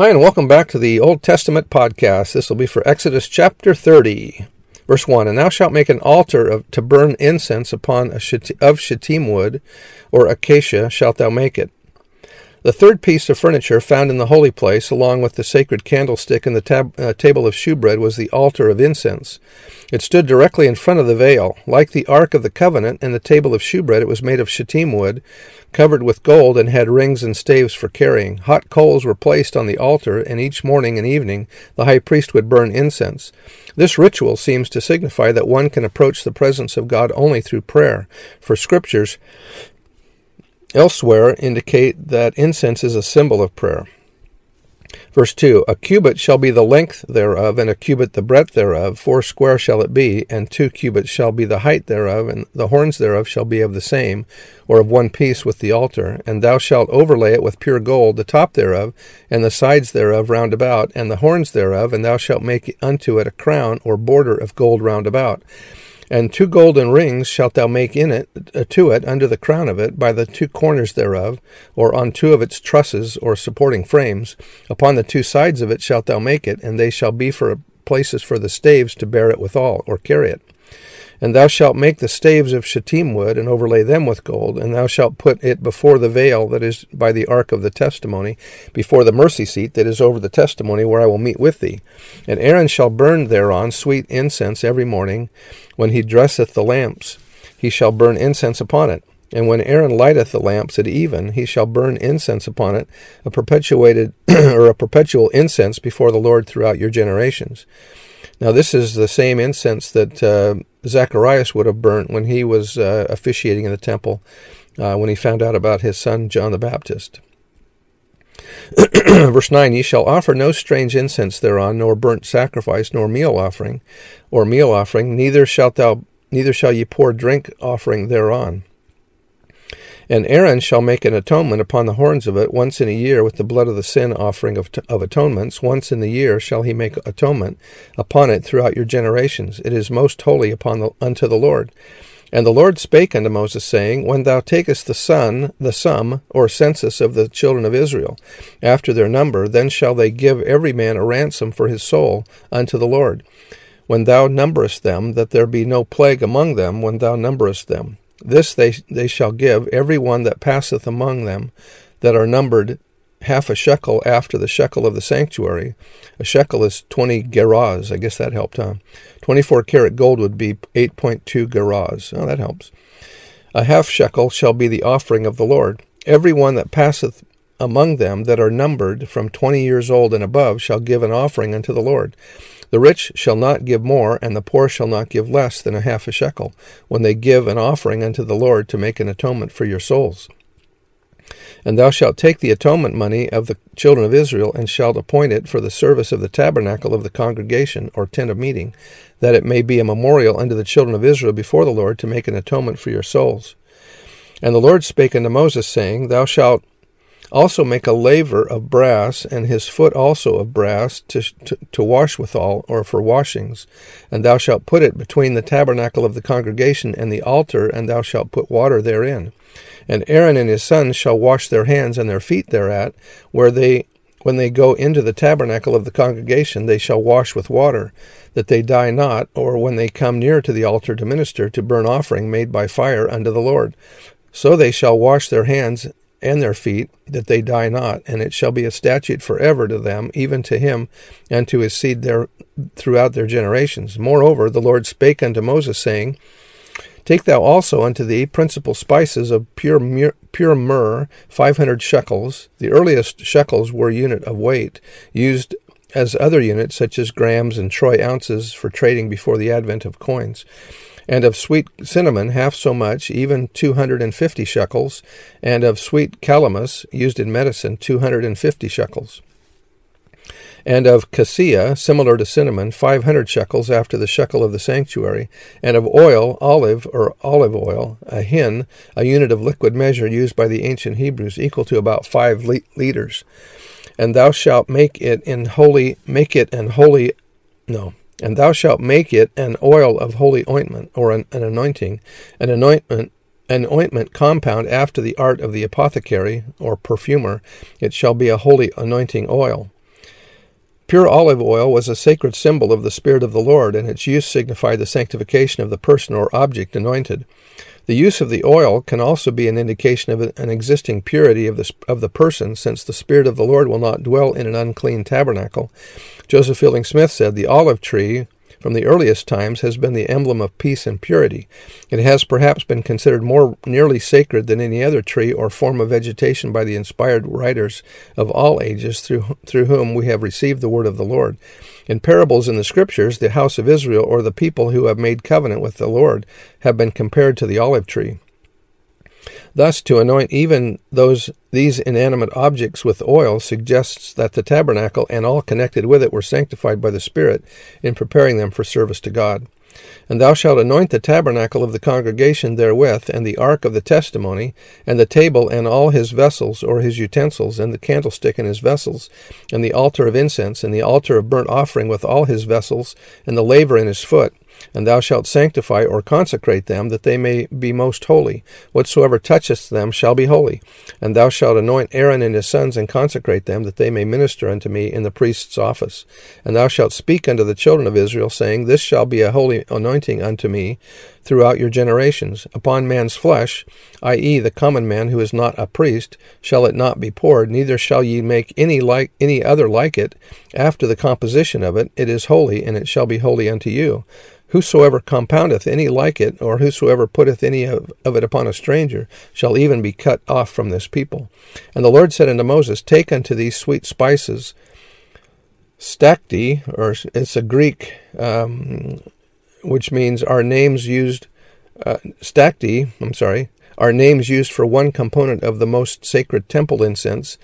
Hi, and welcome back to the Old Testament podcast. This will be for Exodus chapter 30, verse 1. And thou shalt make an altar of, to burn incense upon a shit, of shittim wood, or acacia shalt thou make it. The third piece of furniture found in the holy place, along with the sacred candlestick and the tab- uh, table of shewbread, was the altar of incense. It stood directly in front of the veil. Like the Ark of the Covenant and the table of shewbread, it was made of shittim wood, covered with gold, and had rings and staves for carrying. Hot coals were placed on the altar, and each morning and evening the high priest would burn incense. This ritual seems to signify that one can approach the presence of God only through prayer. For scriptures elsewhere indicate that incense is a symbol of prayer. Verse 2 A cubit shall be the length thereof, and a cubit the breadth thereof. Four square shall it be, and two cubits shall be the height thereof, and the horns thereof shall be of the same, or of one piece with the altar. And thou shalt overlay it with pure gold, the top thereof, and the sides thereof round about, and the horns thereof, and thou shalt make unto it a crown or border of gold round about. And two golden rings shalt thou make in it uh, to it under the crown of it by the two corners thereof, or on two of its trusses or supporting frames. Upon the two sides of it shalt thou make it, and they shall be for places for the staves to bear it withal, or carry it. And thou shalt make the staves of shittim wood, and overlay them with gold, and thou shalt put it before the veil that is by the ark of the testimony, before the mercy seat that is over the testimony, where I will meet with thee. And Aaron shall burn thereon sweet incense every morning, when he dresseth the lamps. He shall burn incense upon it. And when Aaron lighteth the lamps at even, he shall burn incense upon it, a perpetuated or a perpetual incense before the Lord throughout your generations. Now, this is the same incense that uh, Zacharias would have burnt when he was uh, officiating in the temple uh, when he found out about his son John the Baptist. Verse 9 Ye shall offer no strange incense thereon, nor burnt sacrifice, nor meal offering, or meal offering, neither shalt thou neither shall ye pour drink offering thereon. And Aaron shall make an atonement upon the horns of it once in a year with the blood of the sin offering of, of atonements. Once in the year shall he make atonement upon it throughout your generations. It is most holy upon the, unto the Lord. And the Lord spake unto Moses, saying, When thou takest the sum, the sum, or census of the children of Israel, after their number, then shall they give every man a ransom for his soul unto the Lord. When thou numberest them, that there be no plague among them when thou numberest them. This they, they shall give every one that passeth among them that are numbered half a shekel after the shekel of the sanctuary. A shekel is 20 gerahs. I guess that helped, huh? 24 karat gold would be 8.2 gerahs. Oh, that helps. A half shekel shall be the offering of the Lord. Every one that passeth among them that are numbered from twenty years old and above shall give an offering unto the Lord. The rich shall not give more, and the poor shall not give less than a half a shekel, when they give an offering unto the Lord to make an atonement for your souls. And thou shalt take the atonement money of the children of Israel, and shalt appoint it for the service of the tabernacle of the congregation, or tent of meeting, that it may be a memorial unto the children of Israel before the Lord to make an atonement for your souls. And the Lord spake unto Moses, saying, Thou shalt also make a laver of brass, and his foot also of brass, to, to, to, wash withal, or for washings. And thou shalt put it between the tabernacle of the congregation and the altar, and thou shalt put water therein. And Aaron and his sons shall wash their hands and their feet thereat, where they when they go into the tabernacle of the congregation, they shall wash with water, that they die not, or when they come near to the altar to minister to burn offering made by fire unto the Lord. So they shall wash their hands and their feet, that they die not, and it shall be a statute forever to them, even to him and to his seed there throughout their generations. Moreover, the Lord spake unto Moses, saying, Take thou also unto thee principal spices of pure myrrh, pure myrrh, five hundred shekels. The earliest shekels were unit of weight, used as other units such as grams and troy ounces for trading before the advent of coins and of sweet cinnamon half so much, even two hundred and fifty shekels, and of sweet calamus, used in medicine, two hundred and fifty shekels. and of cassia, similar to cinnamon, five hundred shekels after the shekel of the sanctuary, and of oil, olive or olive oil, a hin, a unit of liquid measure used by the ancient Hebrews, equal to about five liters. And thou shalt make it in holy, make it an holy, no, and thou shalt make it an oil of holy ointment, or an, an anointing, an anointment an ointment compound after the art of the apothecary or perfumer, it shall be a holy anointing oil. Pure olive oil was a sacred symbol of the Spirit of the Lord, and its use signified the sanctification of the person or object anointed. The use of the oil can also be an indication of an existing purity of the, of the person, since the Spirit of the Lord will not dwell in an unclean tabernacle. Joseph Fielding Smith said, The olive tree from the earliest times has been the emblem of peace and purity. It has perhaps been considered more nearly sacred than any other tree or form of vegetation by the inspired writers of all ages through, through whom we have received the word of the Lord. In parables in the Scriptures, the house of Israel or the people who have made covenant with the Lord have been compared to the olive tree. Thus, to anoint even those these inanimate objects with oil suggests that the tabernacle and all connected with it were sanctified by the Spirit in preparing them for service to God. And thou shalt anoint the tabernacle of the congregation therewith, and the ark of the testimony, and the table and all his vessels or his utensils, and the candlestick and his vessels, and the altar of incense, and the altar of burnt offering with all his vessels, and the laver in his foot, and thou shalt sanctify or consecrate them, that they may be most holy. Whatsoever toucheth them shall be holy. And thou shalt anoint Aaron and his sons, and consecrate them, that they may minister unto me in the priest's office. And thou shalt speak unto the children of Israel, saying, This shall be a holy anointing unto me throughout your generations. Upon man's flesh, i.e., the common man who is not a priest, shall it not be poured, neither shall ye make any like any other like it after the composition of it. It is holy, and it shall be holy unto you. Whosoever compoundeth any like it, or whosoever putteth any of, of, it upon a stranger, shall even be cut off from this people. And the Lord said unto Moses, Take unto these sweet spices, stacte, or it's a Greek, um, which means our names used, uh, stacte, I'm sorry, are names used for one component of the most sacred temple incense,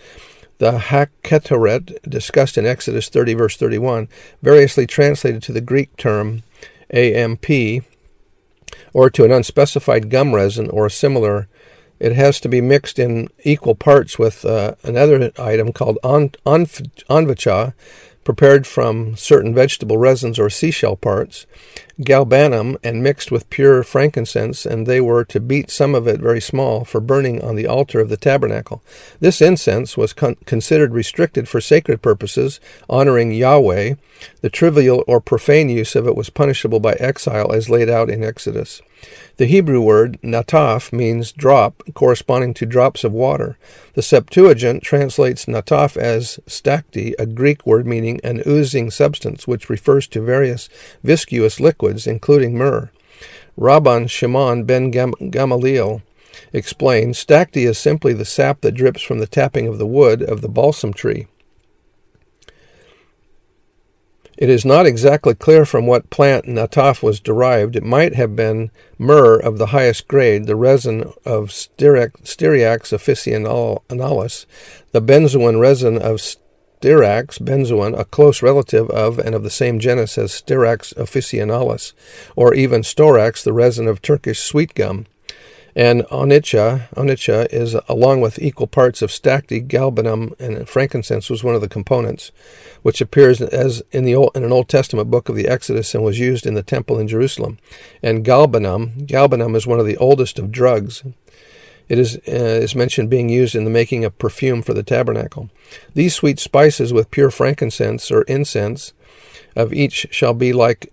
the Haketoret, discussed in Exodus 30, verse 31, variously translated to the Greek term AMP, or to an unspecified gum resin or a similar, it has to be mixed in equal parts with uh, another item called onycha, prepared from certain vegetable resins or seashell parts, galbanum, and mixed with pure frankincense, and they were to beat some of it very small for burning on the altar of the tabernacle. This incense was con- considered restricted for sacred purposes, honoring Yahweh. The trivial or profane use of it was punishable by exile, as laid out in Exodus. The Hebrew word nataf means drop, corresponding to drops of water. The Septuagint translates nataf as stacte, a Greek word meaning an oozing substance, which refers to various viscous liquids, including myrrh. Rabban Shimon ben Gamaliel explains stacte is simply the sap that drips from the tapping of the wood of the balsam tree. It is not exactly clear from what plant nataf was derived. It might have been myrrh of the highest grade, the resin of Styrax officinalis, the benzoin resin of Styrax benzoin, a close relative of and of the same genus as Styrax officinalis, or even Storax, the resin of Turkish sweet gum. And onycha, onycha is along with equal parts of stacte, galbanum, and frankincense was one of the components, which appears as in the old, in an Old Testament book of the Exodus and was used in the temple in Jerusalem. And galbanum, galbanum is one of the oldest of drugs. It is, uh, is mentioned being used in the making of perfume for the tabernacle. These sweet spices with pure frankincense or incense of each shall be like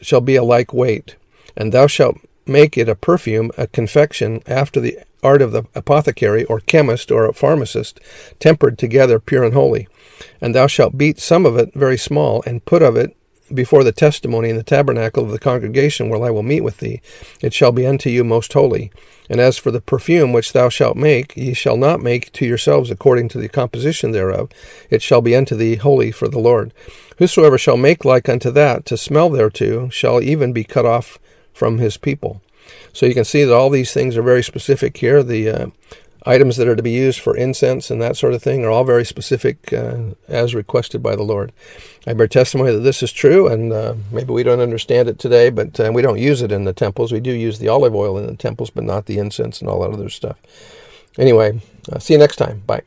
shall be a like weight, and thou shalt make it a perfume, a confection, after the art of the apothecary or chemist or a pharmacist, tempered together pure and holy. And thou shalt beat some of it very small, and put of it before the testimony in the tabernacle of the congregation where I will meet with thee. It shall be unto you most holy. And as for the perfume which thou shalt make, ye shall not make to yourselves according to the composition thereof. It shall be unto thee holy for the Lord. Whosoever shall make like unto that, to smell thereto, shall even be cut off from his people. So you can see that all these things are very specific here. The uh, items that are to be used for incense and that sort of thing are all very specific uh, as requested by the Lord. I bear testimony that this is true, and uh, maybe we don't understand it today, but uh, we don't use it in the temples. We do use the olive oil in the temples, but not the incense and all that other stuff. Anyway, uh, see you next time. Bye.